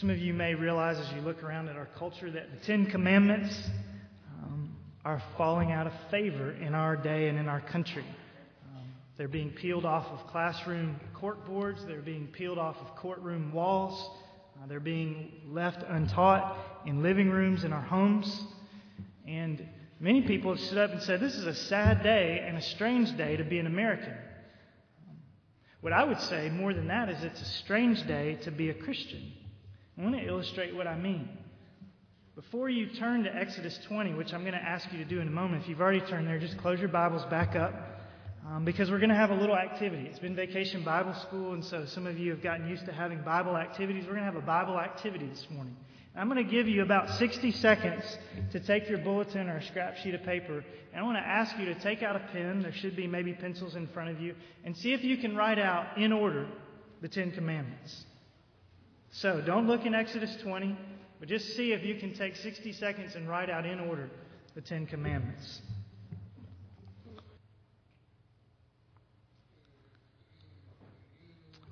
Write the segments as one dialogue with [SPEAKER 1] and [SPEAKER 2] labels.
[SPEAKER 1] Some of you may realize as you look around at our culture that the Ten Commandments um, are falling out of favor in our day and in our country. Um, they're being peeled off of classroom court boards, they're being peeled off of courtroom walls, uh, they're being left untaught in living rooms in our homes. And many people have stood up and said, This is a sad day and a strange day to be an American. What I would say more than that is it's a strange day to be a Christian. I want to illustrate what I mean. Before you turn to Exodus 20, which I'm going to ask you to do in a moment, if you've already turned there, just close your Bibles back up um, because we're going to have a little activity. It's been vacation Bible school, and so some of you have gotten used to having Bible activities. We're going to have a Bible activity this morning. I'm going to give you about 60 seconds to take your bulletin or a scrap sheet of paper, and I want to ask you to take out a pen. There should be maybe pencils in front of you, and see if you can write out in order the Ten Commandments. So don't look in Exodus 20, but just see if you can take 60 seconds and write out in order the Ten Commandments.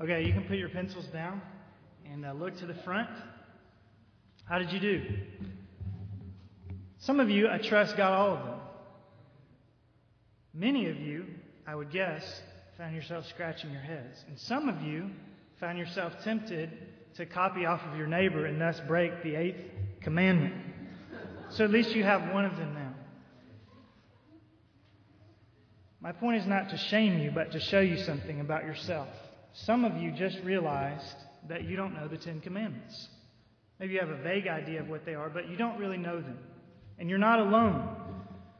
[SPEAKER 1] Okay, you can put your pencils down and uh, look to the front. How did you do? Some of you, I trust, got all of them. Many of you, I would guess, found yourself scratching your heads. And some of you found yourself tempted to copy off of your neighbor and thus break the eighth commandment. So at least you have one of them now. My point is not to shame you, but to show you something about yourself. Some of you just realized that you don't know the Ten Commandments. Maybe you have a vague idea of what they are, but you don't really know them. And you're not alone.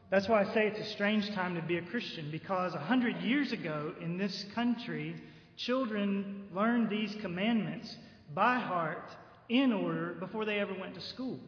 [SPEAKER 1] That's why I say it's a strange time to be a Christian, because a hundred years ago in this country, children learned these commandments by heart in order before they ever went to school.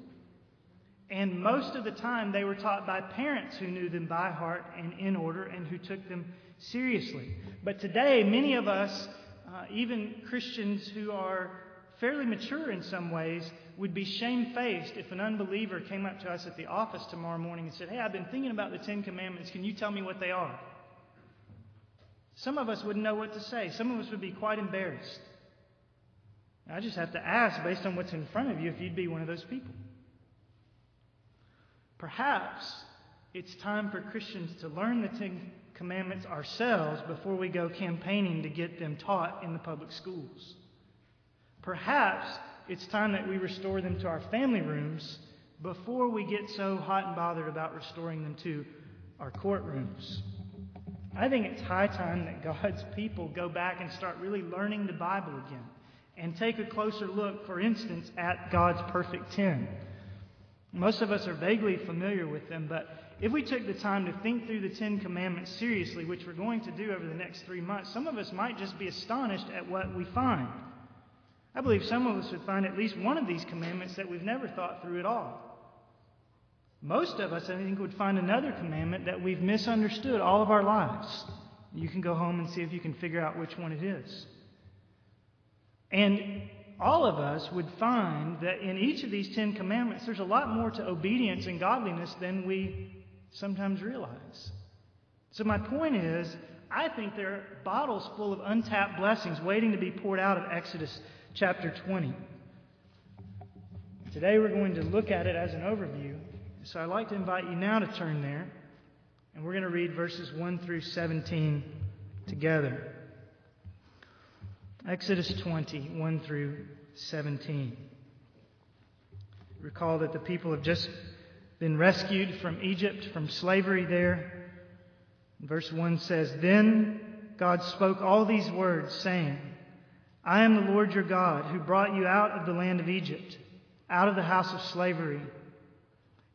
[SPEAKER 1] And most of the time, they were taught by parents who knew them by heart and in order and who took them seriously. But today, many of us, uh, even Christians who are fairly mature in some ways, would be shamefaced if an unbeliever came up to us at the office tomorrow morning and said, Hey, I've been thinking about the Ten Commandments. Can you tell me what they are? Some of us wouldn't know what to say. Some of us would be quite embarrassed. I just have to ask, based on what's in front of you, if you'd be one of those people. Perhaps it's time for Christians to learn the Ten Commandments ourselves before we go campaigning to get them taught in the public schools. Perhaps it's time that we restore them to our family rooms before we get so hot and bothered about restoring them to our courtrooms. I think it's high time that God's people go back and start really learning the Bible again and take a closer look, for instance, at God's perfect ten. Most of us are vaguely familiar with them, but if we took the time to think through the Ten Commandments seriously, which we're going to do over the next three months, some of us might just be astonished at what we find. I believe some of us would find at least one of these commandments that we've never thought through at all. Most of us, I think, would find another commandment that we've misunderstood all of our lives. You can go home and see if you can figure out which one it is. And all of us would find that in each of these Ten Commandments, there's a lot more to obedience and godliness than we sometimes realize. So, my point is, I think there are bottles full of untapped blessings waiting to be poured out of Exodus chapter 20. Today, we're going to look at it as an overview. So, I'd like to invite you now to turn there, and we're going to read verses 1 through 17 together. Exodus 20, 1 through 17. Recall that the people have just been rescued from Egypt, from slavery there. Verse 1 says, Then God spoke all these words, saying, I am the Lord your God, who brought you out of the land of Egypt, out of the house of slavery.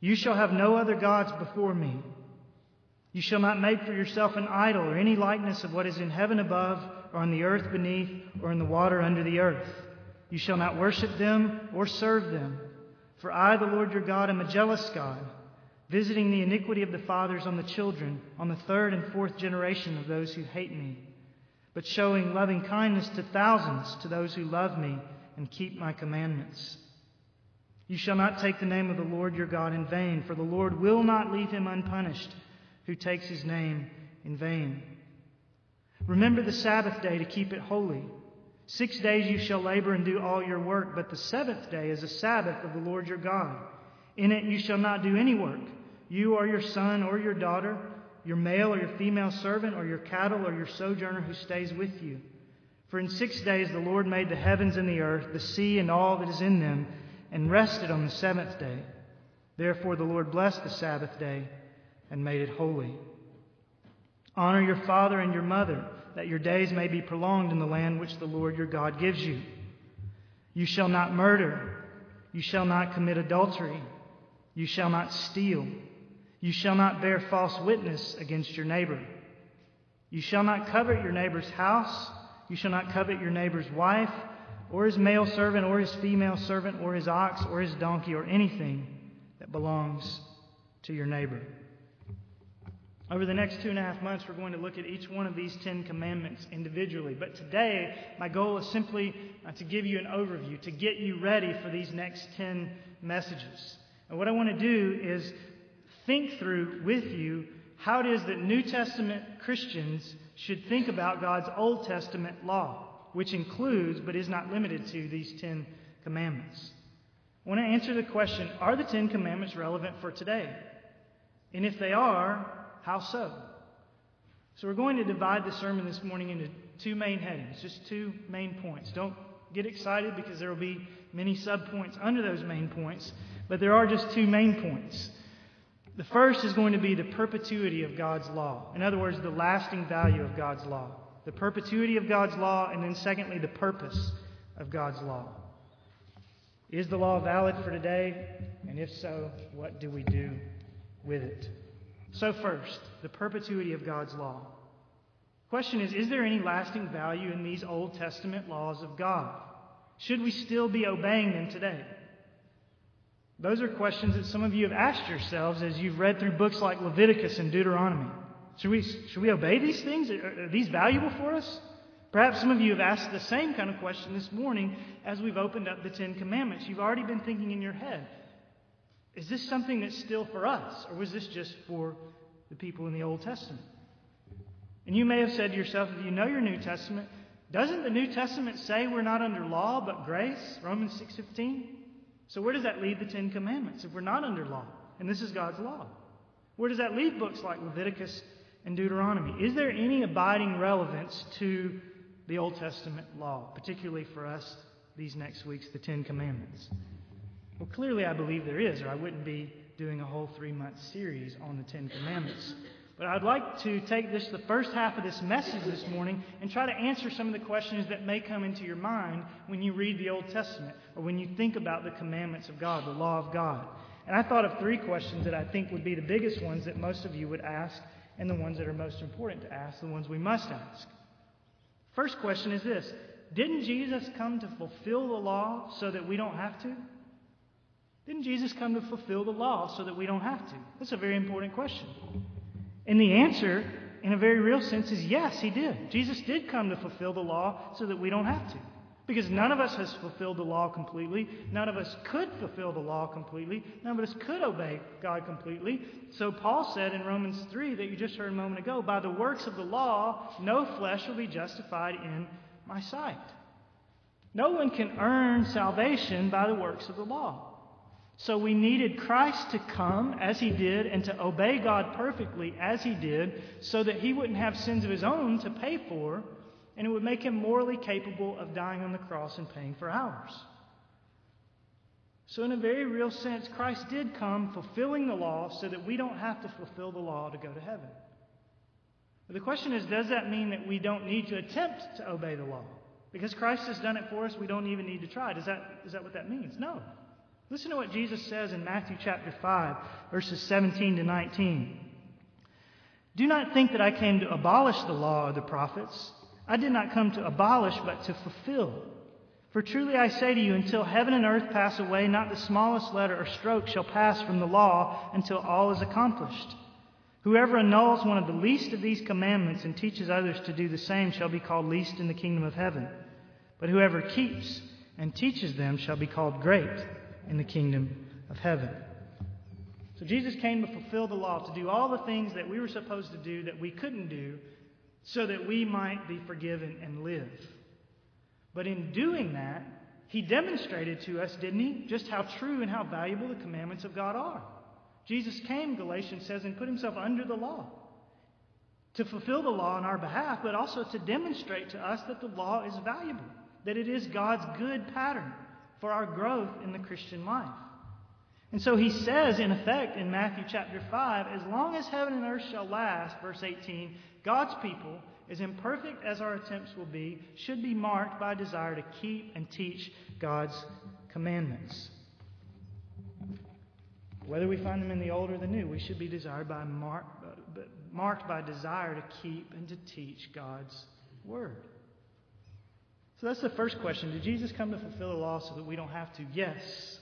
[SPEAKER 1] You shall have no other gods before me. You shall not make for yourself an idol or any likeness of what is in heaven above or on the earth beneath, or in the water under the earth. You shall not worship them or serve them. For I, the Lord your God, am a jealous God, visiting the iniquity of the fathers on the children, on the third and fourth generation of those who hate me, but showing loving kindness to thousands to those who love me and keep my commandments. You shall not take the name of the Lord your God in vain, for the Lord will not leave him unpunished who takes his name in vain. Remember the Sabbath day to keep it holy. Six days you shall labor and do all your work, but the seventh day is a Sabbath of the Lord your God. In it you shall not do any work, you or your son or your daughter, your male or your female servant, or your cattle or your sojourner who stays with you. For in six days the Lord made the heavens and the earth, the sea and all that is in them, and rested on the seventh day. Therefore the Lord blessed the Sabbath day and made it holy. Honor your father and your mother that your days may be prolonged in the land which the Lord your God gives you. You shall not murder. You shall not commit adultery. You shall not steal. You shall not bear false witness against your neighbor. You shall not covet your neighbor's house. You shall not covet your neighbor's wife, or his male servant, or his female servant, or his ox, or his donkey, or anything that belongs to your neighbor. Over the next two and a half months, we're going to look at each one of these Ten Commandments individually. But today, my goal is simply uh, to give you an overview, to get you ready for these next ten messages. And what I want to do is think through with you how it is that New Testament Christians should think about God's Old Testament law, which includes, but is not limited to, these Ten Commandments. I want to answer the question Are the Ten Commandments relevant for today? And if they are, how so? So we're going to divide the sermon this morning into two main headings, just two main points. Don't get excited because there will be many subpoints under those main points, but there are just two main points. The first is going to be the perpetuity of God's law. In other words, the lasting value of God's law. The perpetuity of God's law, and then secondly, the purpose of God's law. Is the law valid for today? And if so, what do we do with it? So, first, the perpetuity of God's law. Question is Is there any lasting value in these Old Testament laws of God? Should we still be obeying them today? Those are questions that some of you have asked yourselves as you've read through books like Leviticus and Deuteronomy. Should we, should we obey these things? Are, are these valuable for us? Perhaps some of you have asked the same kind of question this morning as we've opened up the Ten Commandments. You've already been thinking in your head, is this something that's still for us, or was this just for the people in the Old Testament? And you may have said to yourself, if you know your New Testament, doesn't the New Testament say we're not under law but grace? Romans 6:15. So where does that leave the 10 commandments if we're not under law? And this is God's law. Where does that leave books like Leviticus and Deuteronomy? Is there any abiding relevance to the Old Testament law, particularly for us these next weeks, the 10 commandments? Well, clearly, I believe there is, or I wouldn't be doing a whole three month series on the Ten Commandments. But I'd like to take this, the first half of this message this morning, and try to answer some of the questions that may come into your mind when you read the Old Testament or when you think about the commandments of God, the law of God. And I thought of three questions that I think would be the biggest ones that most of you would ask, and the ones that are most important to ask, the ones we must ask. First question is this Didn't Jesus come to fulfill the law so that we don't have to? Didn't Jesus come to fulfill the law so that we don't have to? That's a very important question. And the answer, in a very real sense, is yes, he did. Jesus did come to fulfill the law so that we don't have to. Because none of us has fulfilled the law completely. None of us could fulfill the law completely. None of us could obey God completely. So Paul said in Romans 3 that you just heard a moment ago, by the works of the law, no flesh will be justified in my sight. No one can earn salvation by the works of the law. So we needed Christ to come as he did and to obey God perfectly as he did so that he wouldn't have sins of his own to pay for and it would make him morally capable of dying on the cross and paying for ours. So, in a very real sense, Christ did come fulfilling the law so that we don't have to fulfill the law to go to heaven. But the question is does that mean that we don't need to attempt to obey the law? Because Christ has done it for us, we don't even need to try. Does that, is that what that means? No. Listen to what Jesus says in Matthew chapter 5, verses 17 to 19. Do not think that I came to abolish the law or the prophets. I did not come to abolish, but to fulfill. For truly I say to you, until heaven and earth pass away, not the smallest letter or stroke shall pass from the law until all is accomplished. Whoever annuls one of the least of these commandments and teaches others to do the same shall be called least in the kingdom of heaven. But whoever keeps and teaches them shall be called great in the kingdom of heaven. So Jesus came to fulfill the law, to do all the things that we were supposed to do that we couldn't do, so that we might be forgiven and live. But in doing that, he demonstrated to us, didn't he, just how true and how valuable the commandments of God are. Jesus came, Galatians says, and put himself under the law to fulfill the law on our behalf, but also to demonstrate to us that the law is valuable, that it is God's good pattern for our growth in the Christian life. And so he says, in effect, in Matthew chapter 5, as long as heaven and earth shall last, verse 18, God's people, as imperfect as our attempts will be, should be marked by a desire to keep and teach God's commandments. Whether we find them in the Old or the New, we should be desired by mark, marked by desire to keep and to teach God's Word. So that's the first question. Did Jesus come to fulfill the law so that we don't have to? Yes.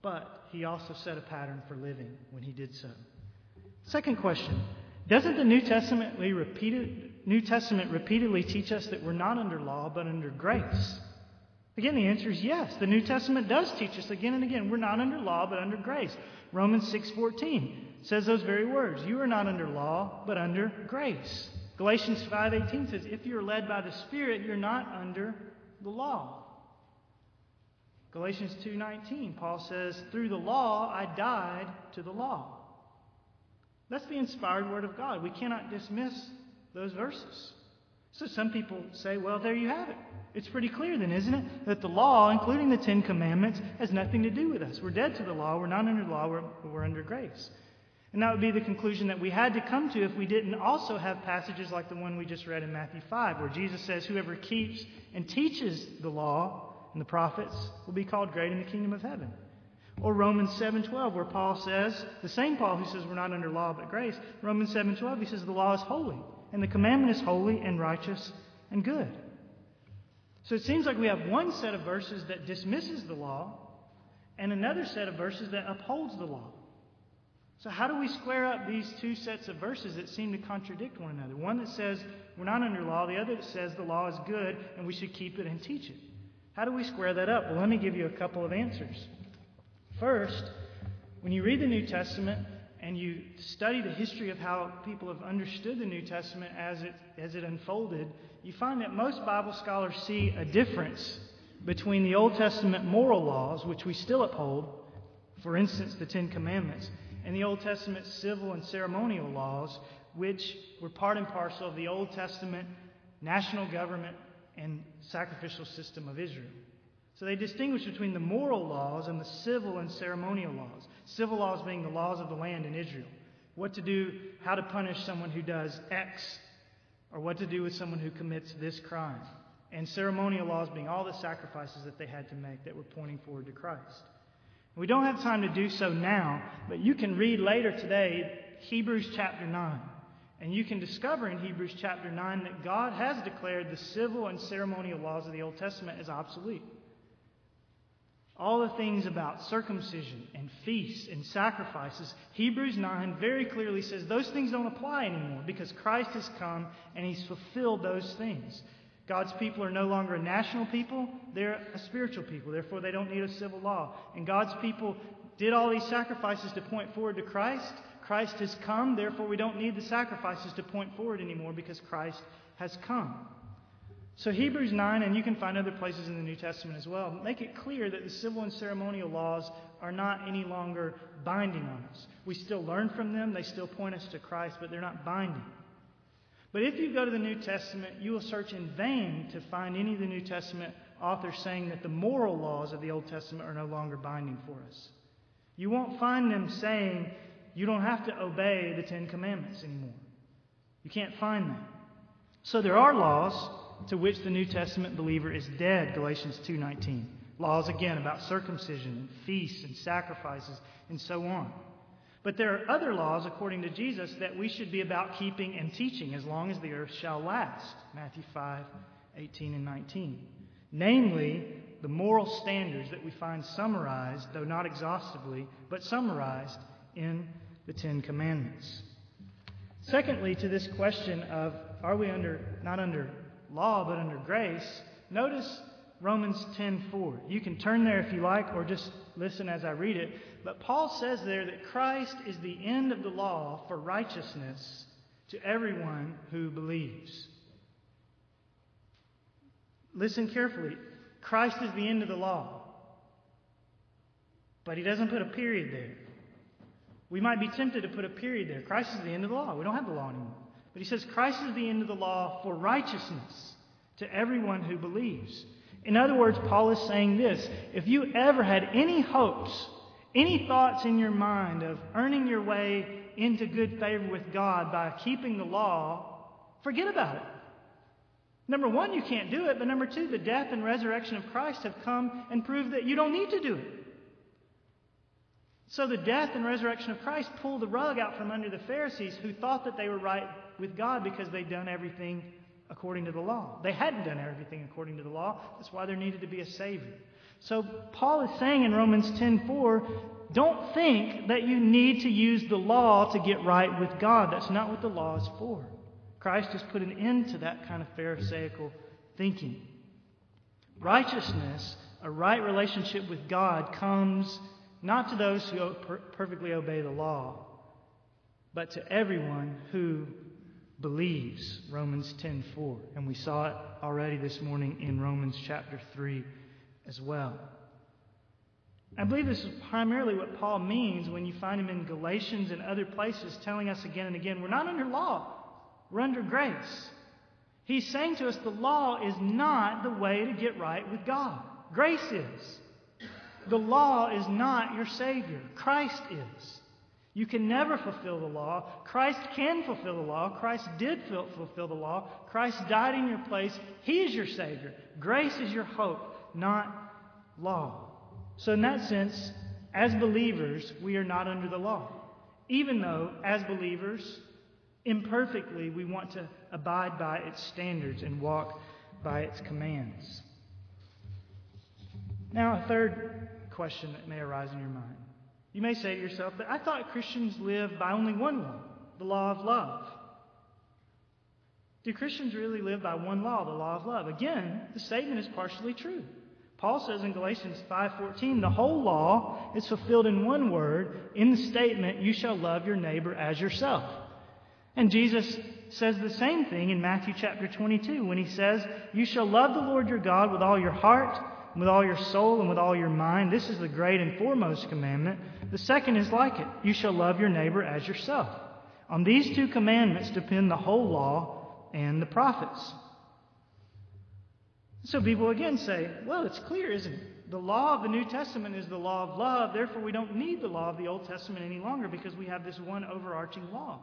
[SPEAKER 1] But he also set a pattern for living when he did so. Second question Doesn't the New Testament, repeated, New Testament repeatedly teach us that we're not under law but under grace? Again, the answer is yes. The New Testament does teach us again and again we're not under law but under grace. Romans 6:14 says those very words. You are not under law but under grace. Galatians 5:18 says if you're led by the Spirit, you're not under the law. Galatians 2:19 Paul says through the law I died to the law. That's the inspired word of God. We cannot dismiss those verses. So some people say, well, there you have it. It's pretty clear then, isn't it? That the law, including the Ten Commandments, has nothing to do with us. We're dead to the law. We're not under law. We're, we're under grace. And that would be the conclusion that we had to come to if we didn't also have passages like the one we just read in Matthew 5, where Jesus says, Whoever keeps and teaches the law and the prophets will be called great in the kingdom of heaven. Or Romans 7:12 where Paul says, the same Paul who says we're not under law but grace, Romans 7:12 he says the law is holy and the commandment is holy and righteous and good. So it seems like we have one set of verses that dismisses the law and another set of verses that upholds the law. So, how do we square up these two sets of verses that seem to contradict one another? One that says we're not under law, the other that says the law is good and we should keep it and teach it. How do we square that up? Well, let me give you a couple of answers. First, when you read the New Testament and you study the history of how people have understood the New Testament as it, as it unfolded, you find that most Bible scholars see a difference between the Old Testament moral laws, which we still uphold, for instance, the Ten Commandments, and the Old Testament civil and ceremonial laws, which were part and parcel of the Old Testament national government and sacrificial system of Israel. So they distinguish between the moral laws and the civil and ceremonial laws. Civil laws being the laws of the land in Israel. What to do, how to punish someone who does X or what to do with someone who commits this crime. And ceremonial laws being all the sacrifices that they had to make that were pointing forward to Christ. We don't have time to do so now, but you can read later today Hebrews chapter 9. And you can discover in Hebrews chapter 9 that God has declared the civil and ceremonial laws of the Old Testament as obsolete. All the things about circumcision and feasts and sacrifices, Hebrews 9 very clearly says those things don't apply anymore because Christ has come and he's fulfilled those things. God's people are no longer a national people, they're a spiritual people. Therefore, they don't need a civil law. And God's people did all these sacrifices to point forward to Christ. Christ has come, therefore, we don't need the sacrifices to point forward anymore because Christ has come. So, Hebrews 9, and you can find other places in the New Testament as well, make it clear that the civil and ceremonial laws are not any longer binding on us. We still learn from them, they still point us to Christ, but they're not binding. But if you go to the New Testament, you will search in vain to find any of the New Testament authors saying that the moral laws of the Old Testament are no longer binding for us. You won't find them saying you don't have to obey the Ten Commandments anymore. You can't find that. So there are laws to which the New Testament believer is dead, Galatians 2:19. Laws again about circumcision feasts and sacrifices and so on. But there are other laws according to Jesus that we should be about keeping and teaching as long as the earth shall last. Matthew 5:18 and 19. Namely, the moral standards that we find summarized, though not exhaustively, but summarized in the 10 commandments. Secondly, to this question of are we under not under law but under grace, notice Romans 10:4. You can turn there if you like or just listen as I read it, but Paul says there that Christ is the end of the law for righteousness to everyone who believes. listen carefully. Christ is the end of the law. But he doesn't put a period there. We might be tempted to put a period there. Christ is the end of the law. We don't have the law anymore. But he says Christ is the end of the law for righteousness to everyone who believes. In other words, Paul is saying this if you ever had any hopes, any thoughts in your mind of earning your way into good favor with God by keeping the law, forget about it. Number one, you can't do it, but number two, the death and resurrection of Christ have come and proved that you don't need to do it. So the death and resurrection of Christ pulled the rug out from under the Pharisees who thought that they were right with God because they'd done everything according to the law. They hadn't done everything according to the law. That's why there needed to be a Savior. So Paul is saying in Romans 10:4, don't think that you need to use the law to get right with God. That's not what the law is for. Christ has put an end to that kind of Pharisaical thinking. Righteousness, a right relationship with God, comes not to those who perfectly obey the law, but to everyone who believes. Romans 10:4, and we saw it already this morning in Romans chapter 3 as well. I believe this is primarily what Paul means when you find him in Galatians and other places telling us again and again, we're not under law, we're under grace. He's saying to us the law is not the way to get right with God. Grace is. The law is not your Savior. Christ is. You can never fulfill the law. Christ can fulfill the law. Christ did fulfill the law. Christ died in your place. He is your Savior. Grace is your hope, not law. So, in that sense, as believers, we are not under the law. Even though, as believers, imperfectly, we want to abide by its standards and walk by its commands. Now, a third question that may arise in your mind. You may say to yourself, but I thought Christians live by only one law, the law of love. Do Christians really live by one law, the law of love? Again, the statement is partially true. Paul says in Galatians 5:14, the whole law is fulfilled in one word, in the statement, you shall love your neighbor as yourself. And Jesus says the same thing in Matthew chapter 22 when he says, you shall love the Lord your God with all your heart, with all your soul and with all your mind. This is the great and foremost commandment. The second is like it you shall love your neighbor as yourself. On these two commandments depend the whole law and the prophets. So people again say, well, it's clear, isn't it? The law of the New Testament is the law of love, therefore we don't need the law of the Old Testament any longer because we have this one overarching law.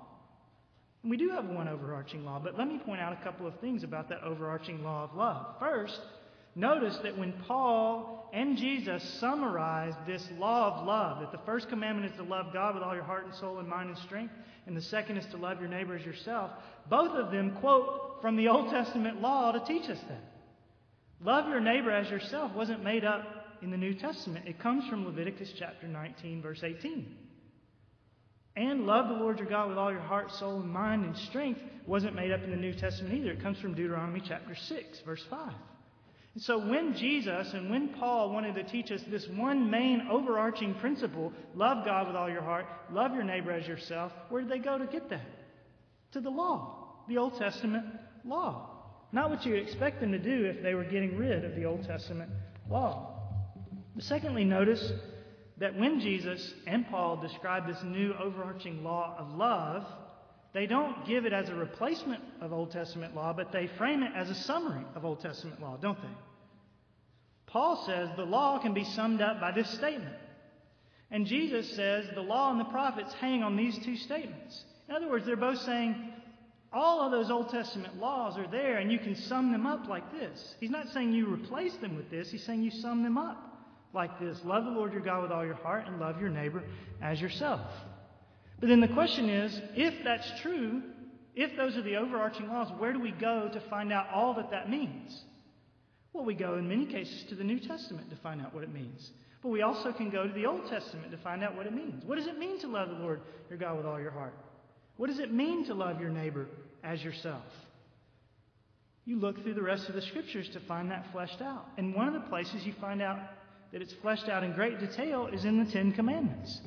[SPEAKER 1] And we do have one overarching law, but let me point out a couple of things about that overarching law of love. First, Notice that when Paul and Jesus summarized this law of love, that the first commandment is to love God with all your heart and soul and mind and strength, and the second is to love your neighbor as yourself, both of them quote from the Old Testament law to teach us that. Love your neighbor as yourself wasn't made up in the New Testament. It comes from Leviticus chapter 19, verse 18. And love the Lord your God with all your heart, soul, and mind and strength wasn't made up in the New Testament either. It comes from Deuteronomy chapter 6, verse 5. And so when Jesus and when Paul wanted to teach us this one main overarching principle, love God with all your heart, love your neighbor as yourself, where did they go to get that? To the law, the Old Testament law. Not what you expect them to do if they were getting rid of the Old Testament law. But secondly, notice that when Jesus and Paul describe this new overarching law of love, they don't give it as a replacement of Old Testament law, but they frame it as a summary of Old Testament law, don't they? Paul says the law can be summed up by this statement. And Jesus says the law and the prophets hang on these two statements. In other words, they're both saying all of those Old Testament laws are there and you can sum them up like this. He's not saying you replace them with this, he's saying you sum them up like this love the Lord your God with all your heart and love your neighbor as yourself. But then the question is if that's true, if those are the overarching laws, where do we go to find out all that that means? Well, we go in many cases to the New Testament to find out what it means. But we also can go to the Old Testament to find out what it means. What does it mean to love the Lord your God with all your heart? What does it mean to love your neighbor as yourself? You look through the rest of the scriptures to find that fleshed out. And one of the places you find out that it's fleshed out in great detail is in the Ten Commandments.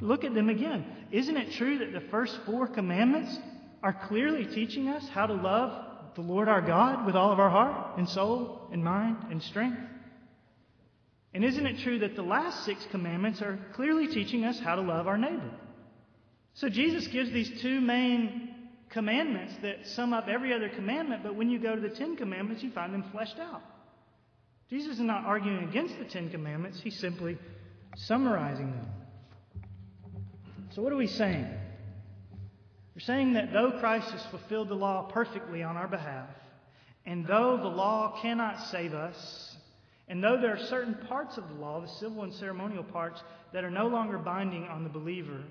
[SPEAKER 1] Look at them again. Isn't it true that the first four commandments are clearly teaching us how to love the Lord our God with all of our heart and soul and mind and strength. And isn't it true that the last six commandments are clearly teaching us how to love our neighbor? So Jesus gives these two main commandments that sum up every other commandment, but when you go to the Ten Commandments, you find them fleshed out. Jesus is not arguing against the Ten Commandments, he's simply summarizing them. So, what are we saying? We're saying that though Christ has fulfilled the law perfectly on our behalf, and though the law cannot save us, and though there are certain parts of the law, the civil and ceremonial parts, that are no longer binding on the believer,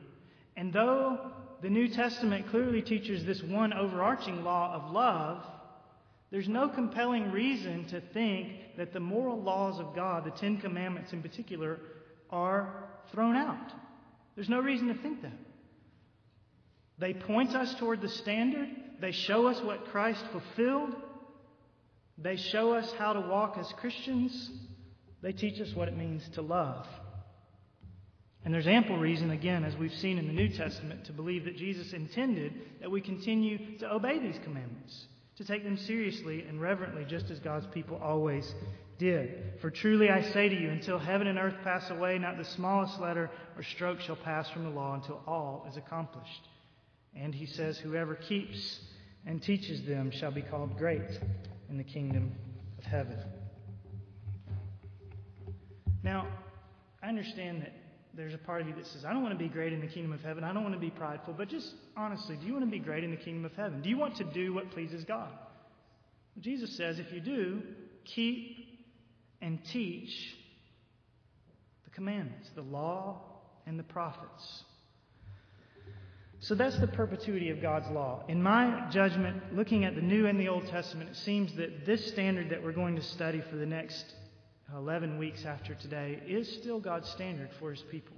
[SPEAKER 1] and though the New Testament clearly teaches this one overarching law of love, there's no compelling reason to think that the moral laws of God, the Ten Commandments in particular, are thrown out. There's no reason to think that. They point us toward the standard, they show us what Christ fulfilled, they show us how to walk as Christians, they teach us what it means to love. And there's ample reason, again, as we've seen in the New Testament, to believe that Jesus intended that we continue to obey these commandments, to take them seriously and reverently, just as God's people always did. For truly I say to you, until heaven and earth pass away, not the smallest letter or stroke shall pass from the law until all is accomplished. And he says, Whoever keeps and teaches them shall be called great in the kingdom of heaven. Now, I understand that there's a part of you that says, I don't want to be great in the kingdom of heaven. I don't want to be prideful. But just honestly, do you want to be great in the kingdom of heaven? Do you want to do what pleases God? Jesus says, if you do, keep and teach the commandments, the law, and the prophets. So that's the perpetuity of God's law. In my judgment, looking at the New and the Old Testament, it seems that this standard that we're going to study for the next 11 weeks after today, is still God's standard for his people.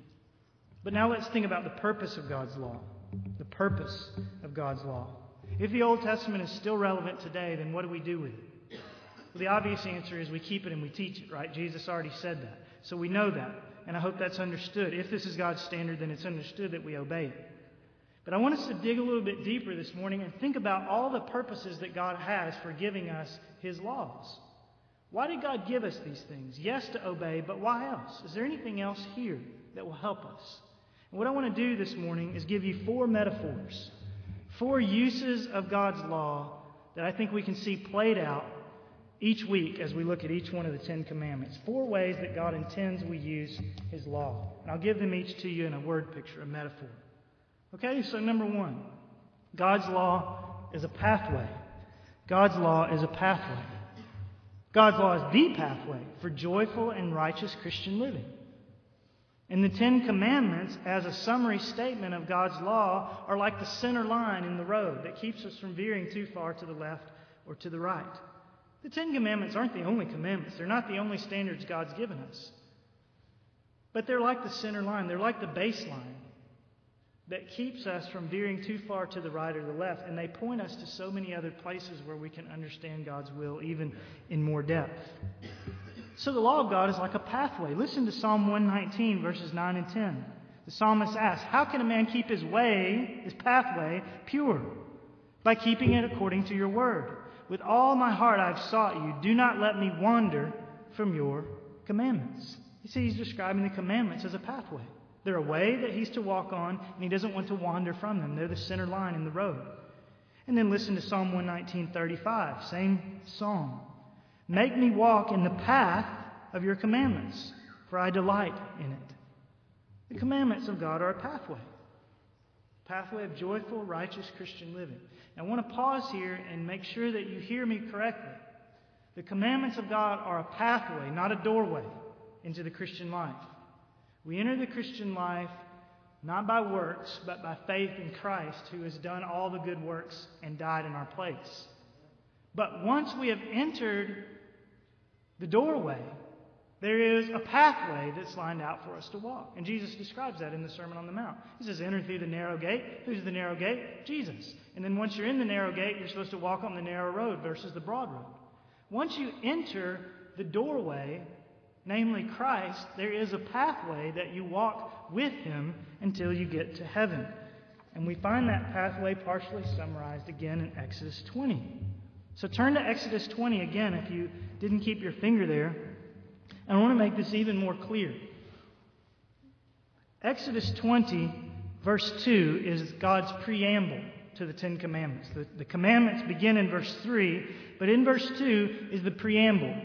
[SPEAKER 1] But now let's think about the purpose of God's law. The purpose of God's law. If the Old Testament is still relevant today, then what do we do with it? Well, the obvious answer is we keep it and we teach it, right? Jesus already said that. So we know that. And I hope that's understood. If this is God's standard, then it's understood that we obey it. But I want us to dig a little bit deeper this morning and think about all the purposes that God has for giving us His laws. Why did God give us these things? Yes, to obey, but why else? Is there anything else here that will help us? And what I want to do this morning is give you four metaphors, four uses of God's law that I think we can see played out each week as we look at each one of the Ten Commandments. Four ways that God intends we use His law. And I'll give them each to you in a word picture, a metaphor. Okay, so number one God's law is a pathway. God's law is a pathway. God's law is the pathway for joyful and righteous Christian living. And the Ten Commandments, as a summary statement of God's law, are like the center line in the road that keeps us from veering too far to the left or to the right. The Ten Commandments aren't the only commandments, they're not the only standards God's given us. But they're like the center line, they're like the baseline that keeps us from veering too far to the right or the left. And they point us to so many other places where we can understand God's will, even in more depth. So the law of God is like a pathway. Listen to Psalm 119, verses 9 and 10. The psalmist asks, How can a man keep his way, his pathway, pure? By keeping it according to your word. With all my heart I've sought you. Do not let me wander from your commandments. You see, he's describing the commandments as a pathway. They're a way that he's to walk on, and he doesn't want to wander from them. They're the center line in the road. And then listen to Psalm 119:35, same psalm. Make me walk in the path of your commandments, for I delight in it. The commandments of God are a pathway. Pathway of joyful, righteous Christian living. I want to pause here and make sure that you hear me correctly. The commandments of God are a pathway, not a doorway, into the Christian life. We enter the Christian life not by works, but by faith in Christ, who has done all the good works and died in our place. But once we have entered the doorway, there is a pathway that's lined out for us to walk. And Jesus describes that in the Sermon on the Mount. He says, Enter through the narrow gate. Who's the narrow gate? Jesus. And then once you're in the narrow gate, you're supposed to walk on the narrow road versus the broad road. Once you enter the doorway, namely Christ, there is a pathway that you walk with him until you get to heaven. And we find that pathway partially summarized again in Exodus 20. So turn to Exodus 20 again if you didn't keep your finger there. And I want to make this even more clear. Exodus 20, verse 2, is God's preamble to the Ten Commandments. The, the commandments begin in verse 3, but in verse 2 is the preamble.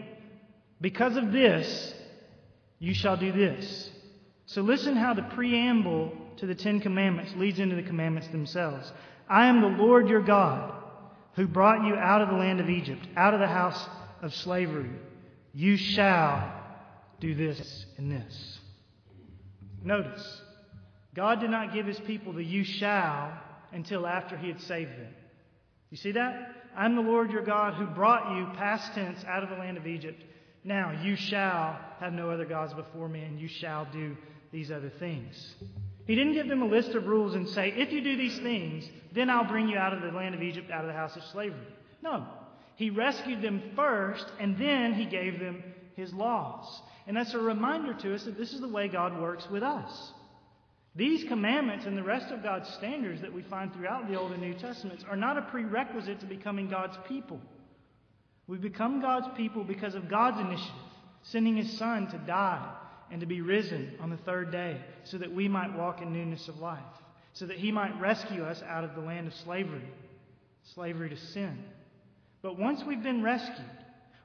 [SPEAKER 1] Because of this, you shall do this. So listen how the preamble to the Ten Commandments leads into the commandments themselves. I am the Lord your God who brought you out of the land of Egypt, out of the house of slavery. You shall do this and this. Notice, God did not give his people the you shall until after he had saved them. You see that? I'm the Lord your God who brought you, past tense, out of the land of Egypt. Now you shall have no other gods before me, and you shall do these other things. He didn't give them a list of rules and say, if you do these things, then I'll bring you out of the land of Egypt, out of the house of slavery. No. He rescued them first, and then he gave them his laws. And that's a reminder to us that this is the way God works with us. These commandments and the rest of God's standards that we find throughout the Old and New Testaments are not a prerequisite to becoming God's people. We become God's people because of God's initiative, sending His Son to die and to be risen on the third day so that we might walk in newness of life, so that He might rescue us out of the land of slavery, slavery to sin. But once we've been rescued,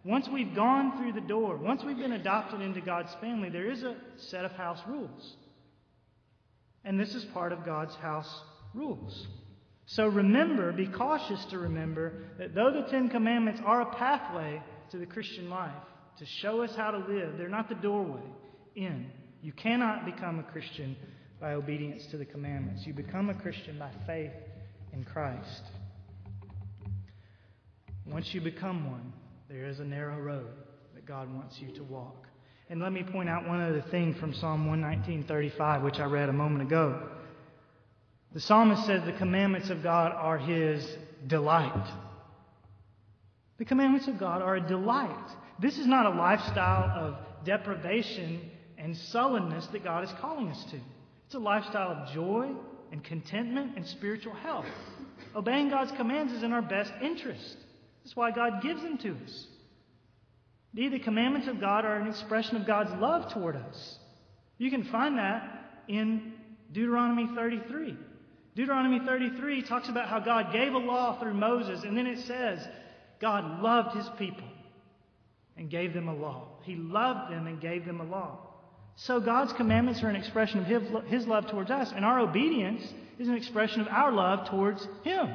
[SPEAKER 1] once we've gone through the door, once we've been adopted into God's family, there is a set of house rules. And this is part of God's house rules. So remember, be cautious to remember that though the Ten Commandments are a pathway to the Christian life, to show us how to live, they're not the doorway in. You cannot become a Christian by obedience to the commandments. You become a Christian by faith in Christ. Once you become one, there is a narrow road that God wants you to walk. And let me point out one other thing from Psalm 119:35, which I read a moment ago. The psalmist says the commandments of God are his delight. The commandments of God are a delight. This is not a lifestyle of deprivation and sullenness that God is calling us to. It's a lifestyle of joy and contentment and spiritual health. Obeying God's commands is in our best interest. That's why God gives them to us. Indeed, the commandments of God are an expression of God's love toward us. You can find that in Deuteronomy 33. Deuteronomy 33 talks about how God gave a law through Moses, and then it says God loved his people and gave them a law. He loved them and gave them a law. So God's commandments are an expression of his love towards us, and our obedience is an expression of our love towards him.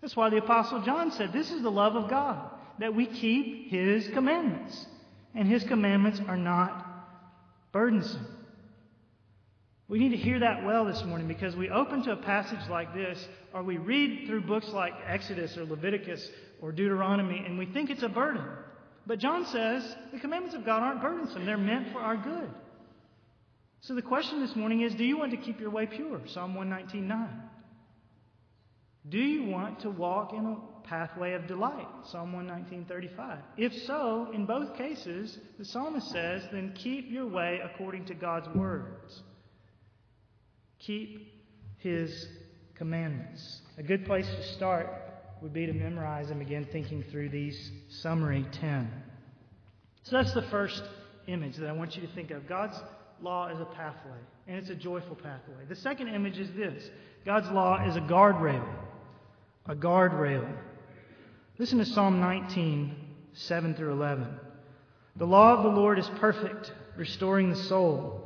[SPEAKER 1] That's why the Apostle John said, This is the love of God, that we keep his commandments. And his commandments are not burdensome. We need to hear that well this morning because we open to a passage like this, or we read through books like Exodus or Leviticus or Deuteronomy, and we think it's a burden. But John says the commandments of God aren't burdensome, they're meant for our good. So the question this morning is do you want to keep your way pure? Psalm 119.9. Do you want to walk in a pathway of delight? Psalm 119.35. If so, in both cases, the psalmist says, then keep your way according to God's words. Keep his commandments. A good place to start would be to memorize and begin thinking through these summary 10. So that's the first image that I want you to think of. God's law is a pathway, and it's a joyful pathway. The second image is this God's law is a guardrail. A guardrail. Listen to Psalm 19, 7 through 11. The law of the Lord is perfect, restoring the soul.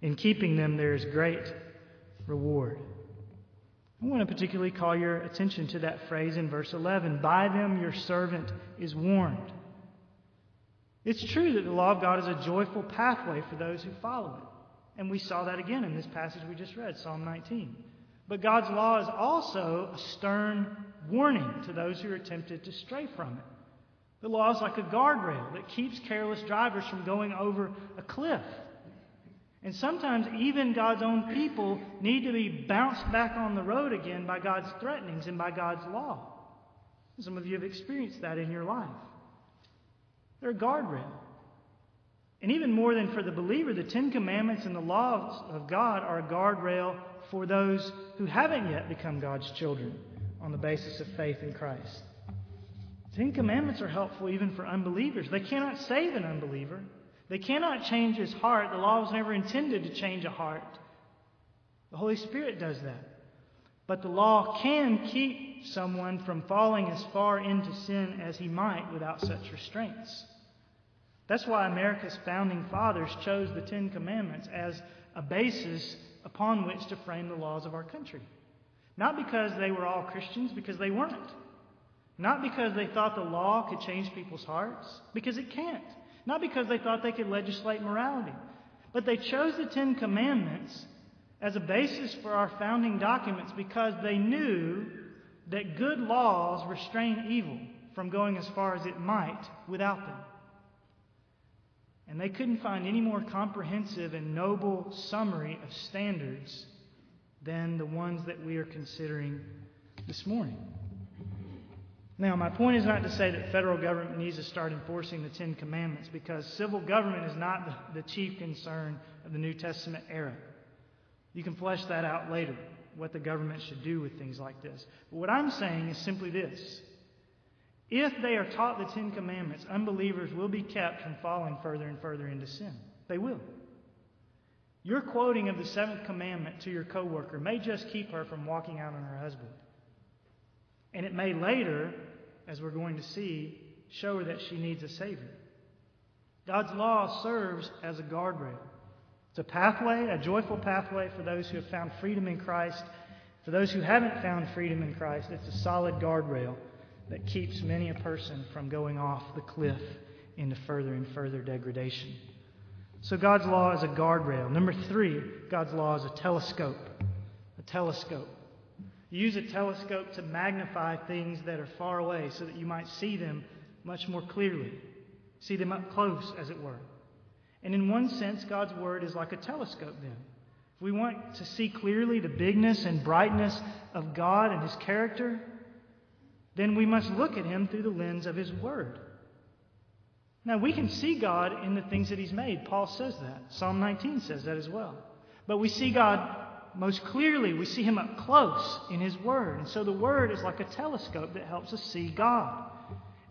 [SPEAKER 1] In keeping them, there is great reward. I want to particularly call your attention to that phrase in verse 11 By them your servant is warned. It's true that the law of God is a joyful pathway for those who follow it. And we saw that again in this passage we just read, Psalm 19. But God's law is also a stern warning to those who are tempted to stray from it. The law is like a guardrail that keeps careless drivers from going over a cliff. And sometimes even God's own people need to be bounced back on the road again by God's threatenings and by God's law. Some of you have experienced that in your life. They're a guardrail. And even more than for the believer, the Ten Commandments and the laws of God are a guardrail for those who haven't yet become God's children on the basis of faith in Christ. Ten Commandments are helpful even for unbelievers. They cannot save an unbeliever. They cannot change his heart. The law was never intended to change a heart. The Holy Spirit does that. But the law can keep someone from falling as far into sin as he might without such restraints. That's why America's founding fathers chose the Ten Commandments as a basis upon which to frame the laws of our country. Not because they were all Christians, because they weren't. Not because they thought the law could change people's hearts, because it can't. Not because they thought they could legislate morality. But they chose the Ten Commandments as a basis for our founding documents because they knew that good laws restrain evil from going as far as it might without them. And they couldn't find any more comprehensive and noble summary of standards than the ones that we are considering this morning. Now, my point is not to say that federal government needs to start enforcing the Ten Commandments because civil government is not the, chief concern of the New Testament era. You can flesh that out later, what the government should do with things like this. But what I'm saying is simply this if they are taught the Ten Commandments, unbelievers will be kept from falling further and further into sin. They will. Your quoting of the seventh commandment to your coworker may just keep her from walking out on her husband. And it may later, as we're going to see, show her that she needs a Savior. God's law serves as a guardrail. It's a pathway, a joyful pathway for those who have found freedom in Christ. For those who haven't found freedom in Christ, it's a solid guardrail that keeps many a person from going off the cliff into further and further degradation. So God's law is a guardrail. Number three, God's law is a telescope. A telescope. Use a telescope to magnify things that are far away so that you might see them much more clearly, see them up close, as it were. And in one sense, God's Word is like a telescope then. If we want to see clearly the bigness and brightness of God and His character, then we must look at Him through the lens of His Word. Now, we can see God in the things that He's made. Paul says that. Psalm 19 says that as well. But we see God most clearly, we see him up close in his word. And so the word is like a telescope that helps us see God.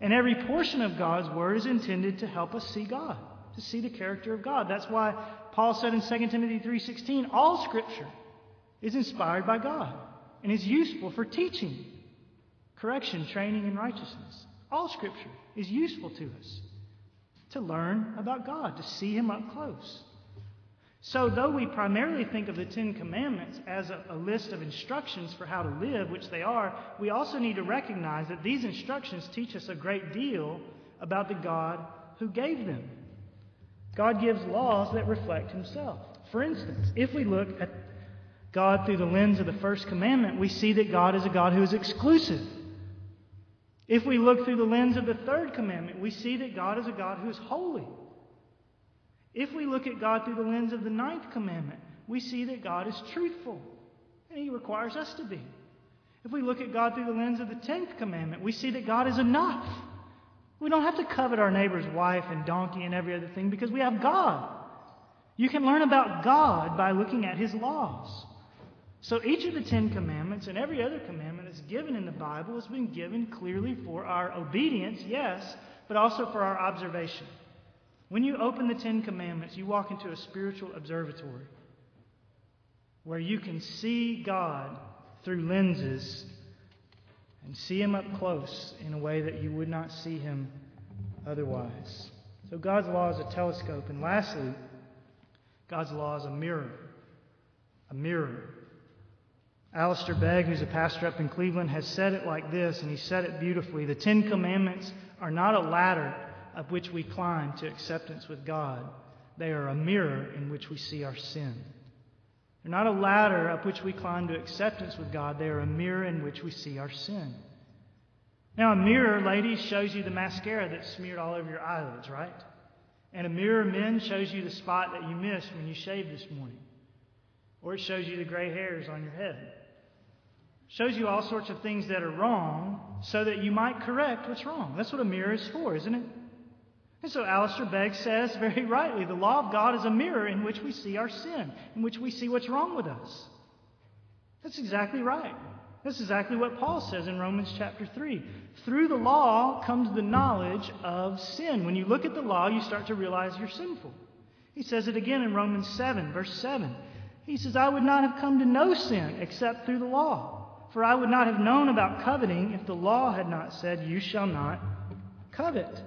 [SPEAKER 1] And every portion of God's word is intended to help us see God, to see the character of God. That's why Paul said in 2 Timothy 3:16, all scripture is inspired by God and is useful for teaching, correction, training in righteousness. All scripture is useful to us to learn about God, to see him up close. So, though we primarily think of the Ten Commandments as a, a, list of instructions for how to live, which they are, we also need to recognize that these instructions teach us a great deal about the God who gave them. God gives laws that reflect Himself. For instance, if we look at God through the lens of the first commandment, we see that God is a God who is exclusive. If we look through the lens of the third commandment, we see that God is a God who is holy. If we look at God through the lens of the ninth commandment, we see that God is truthful, and He requires us to be. If we look at God through the lens of the tenth commandment, we see that God is enough. We don't have to covet our neighbor's wife and donkey and every other thing because we have God. You can learn about God by looking at His laws. So each of the Ten Commandments and every other commandment that's given in the Bible has been given clearly for our obedience, yes, but also for our observation. When you open the Ten Commandments, you walk into a spiritual observatory where you can see God through lenses and see Him up close in a way that you would not see Him otherwise. So God's law is a telescope. And lastly, God's law is a mirror. A mirror. Alistair Begg, who's a pastor up in Cleveland, has said it like this, and he said it beautifully. The Ten Commandments are not a ladder up which we climb to acceptance with God. They are a mirror in which we see our sin. They're not a ladder up which we climb to acceptance with God. They are a mirror in which we see our sin. Now, a mirror, ladies, shows you the mascara that's smeared all over your eyelids, right? And a mirror, men, shows you the spot that you missed when you shaved this morning. Or it shows you the gray hairs on your head. Shows you all sorts of things that are wrong so that you might correct what's wrong. That's what a mirror is for, isn't it? And so Alistair Begg says very rightly the law of God is a mirror in which we see our sin, in which we see what's wrong with us. That's exactly right. That's exactly what Paul says in Romans chapter 3. Through the law comes the knowledge of sin. When you look at the law, you start to realize you're sinful. He says it again in Romans 7, verse 7. He says, I would not have come to know sin except through the law. For I would not have known about coveting if the law had not said, You shall not covet.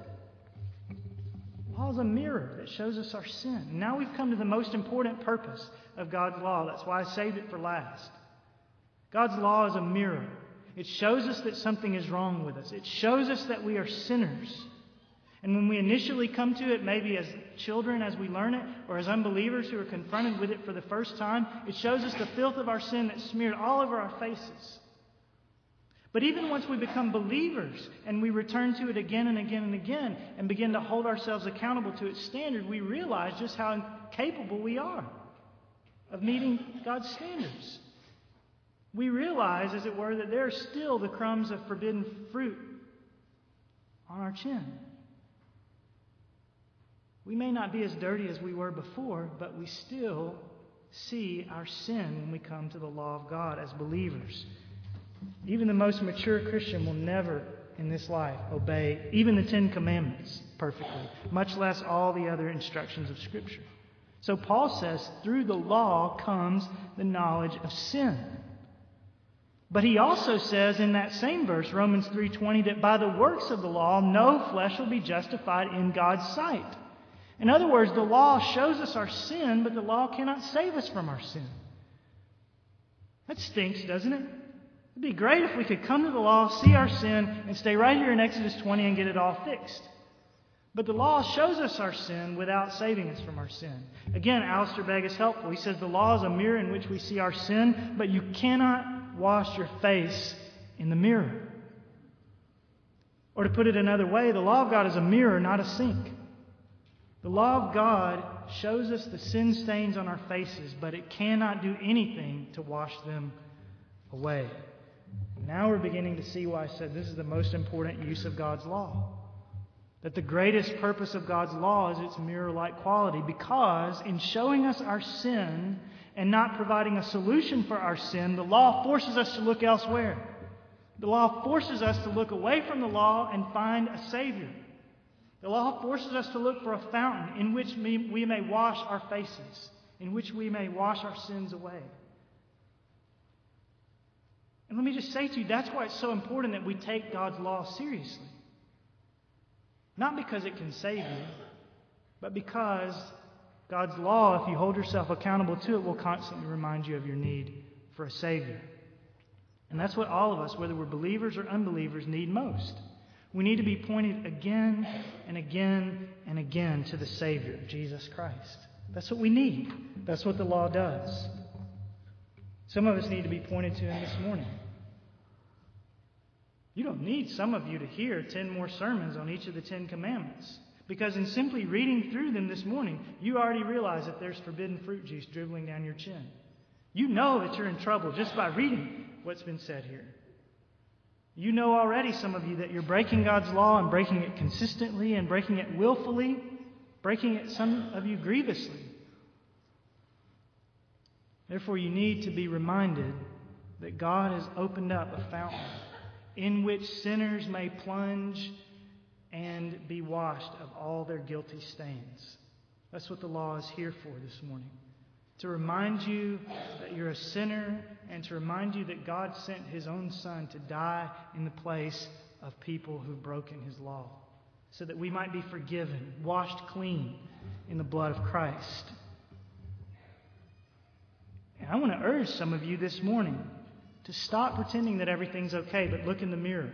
[SPEAKER 1] Law is a mirror that shows us our sin. now we've come to the most important purpose of God's law. That's why I saved it for last. God's law is a mirror. It shows us that something is wrong with us. It shows us that we are sinners. And when we initially come to it, maybe as children as we learn it, or as unbelievers who are confronted with it for the first time, it shows us the filth of our sin that's smeared all over our faces. But even once we become believers and we return to it again and again and again and begin to hold ourselves accountable to its standard, we realize just how incapable we are of meeting God's standards. We realize, as it were, that there are still the crumbs of forbidden fruit on our chin. We may not be as dirty as we were before, but we still see our sin when we come to the law of God as believers. Even the most mature Christian will never in this life obey even the Ten Commandments perfectly, much less all the other instructions of Scripture. So Paul says, through the law comes the knowledge of sin. But he also says in that same verse, Romans 3:20, that by the works of the law no flesh will be justified in God's sight. In other words, the law shows us our sin, but the law cannot save us from our sin. That stinks, doesn't it? It'd be great if we could come to the law, see our sin, and stay right here in Exodus 20 and get it all fixed. But the law shows us our sin without saving us from our sin. Again, Alistair Begg is helpful. He says the law is a mirror in which we see our sin, but you cannot wash your face in the mirror. Or to put it another way, the law of God is a mirror, not a sink. The law of God shows us the sin stains on our faces, but it cannot do anything to wash them away. Now we're beginning to see why I said this is the most important use of God's law. That the greatest purpose of God's law is its mirror like quality, because in showing us our sin and not providing a solution for our sin, the law forces us to look elsewhere. The law forces us to look away from the law and find a Savior. The law forces us to look for a fountain in which we may wash our faces, in which we may wash our sins away. And let me just say to you, that's why it's so important that we take God's law seriously. Not because it can save you, but because God's law, if you hold yourself accountable to it, will constantly remind you of your need for a Savior. And that's what all of us, whether we're believers or unbelievers, need most. We need to be pointed again and again and again to the Savior, Jesus Christ. That's what we need. That's what the law does. Some of us need to be pointed to Him this morning. You don't need some of you to hear 10 more sermons on each of the 10 commandments. Because in simply reading through them this morning, you already realize that there's forbidden fruit juice dribbling down your chin. You know that you're in trouble just by reading what's been said here. You know already, some of you, that you're breaking God's law and breaking it consistently and breaking it willfully, breaking it, some of you, grievously. Therefore, you need to be reminded that God has opened up a fountain in which sinners may plunge and be washed of all their guilty stains. That's what the law is here for this morning to remind you that you're a sinner and to remind you that God sent his own Son to die in the place of people who've broken his law so that we might be forgiven, washed clean in the blood of Christ. And I want to urge some of you this morning to stop pretending that everything's okay, but look in the mirror.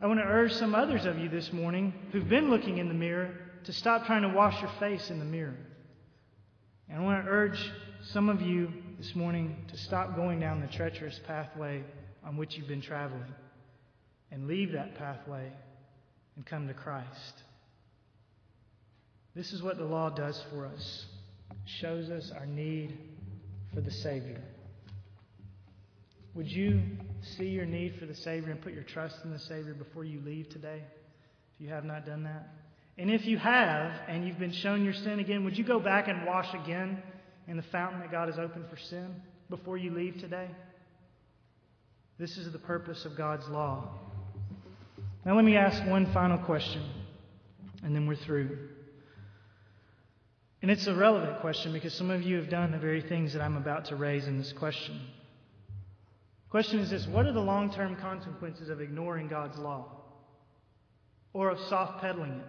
[SPEAKER 1] I want to urge some others of you this morning who've been looking in the mirror to stop trying to wash your face in the mirror. And I want to urge some of you this morning to stop going down the treacherous pathway on which you've been traveling and leave that pathway and come to Christ. This is what the law does for us. Shows us our need for the Savior. Would you see your need for the Savior and put your trust in the Savior before you leave today? If you have not done that. And if you have, and you've been shown your sin again, would you go back and wash again in the fountain that God has opened for sin before you leave today? This is the purpose of God's law. Now, let me ask one final question, and then we're through. And it's a relevant question because some of you have done the very things that I'm about to raise in this question. The question is this What are the long term consequences of ignoring God's law? Or of soft pedaling it?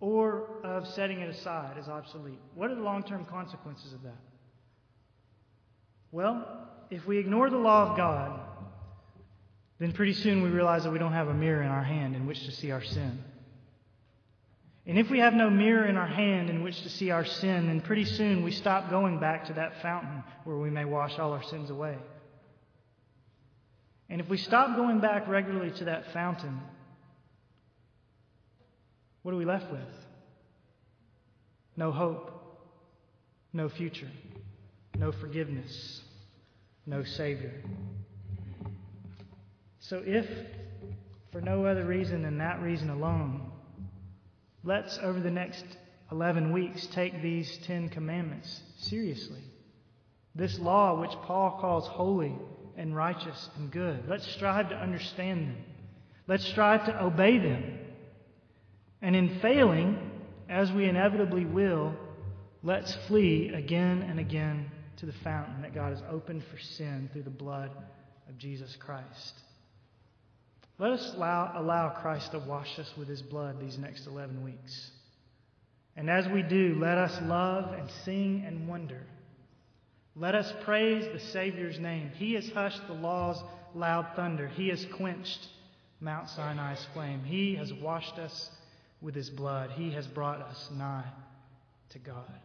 [SPEAKER 1] Or of setting it aside as obsolete? What are the long term consequences of that? Well, if we ignore the law of God, then pretty soon we realize that we don't have a mirror in our hand in which to see our sin. And if we have no mirror in our hand in which to see our sin, then pretty soon we stop going back to that fountain where we may wash all our sins away. And if we stop going back regularly to that fountain, what are we left with? No hope, no future, no forgiveness, no Savior. So, if for no other reason than that reason alone, let's over the next 11 weeks take these 10 commandments seriously. This law, which Paul calls holy and righteous and good, let's strive to understand them. Let's strive to obey them. And in failing, as we inevitably will, let's flee again and again to the fountain that God has opened for sin through the blood of Jesus Christ. Let us allow, allow Christ to wash us with his blood these next 11 weeks. And as we do, let us love and sing and wonder. Let us praise the Savior's name. He has hushed the law's loud thunder. He has quenched Mount Sinai's flame. He has washed us with his blood. He has brought us nigh to God.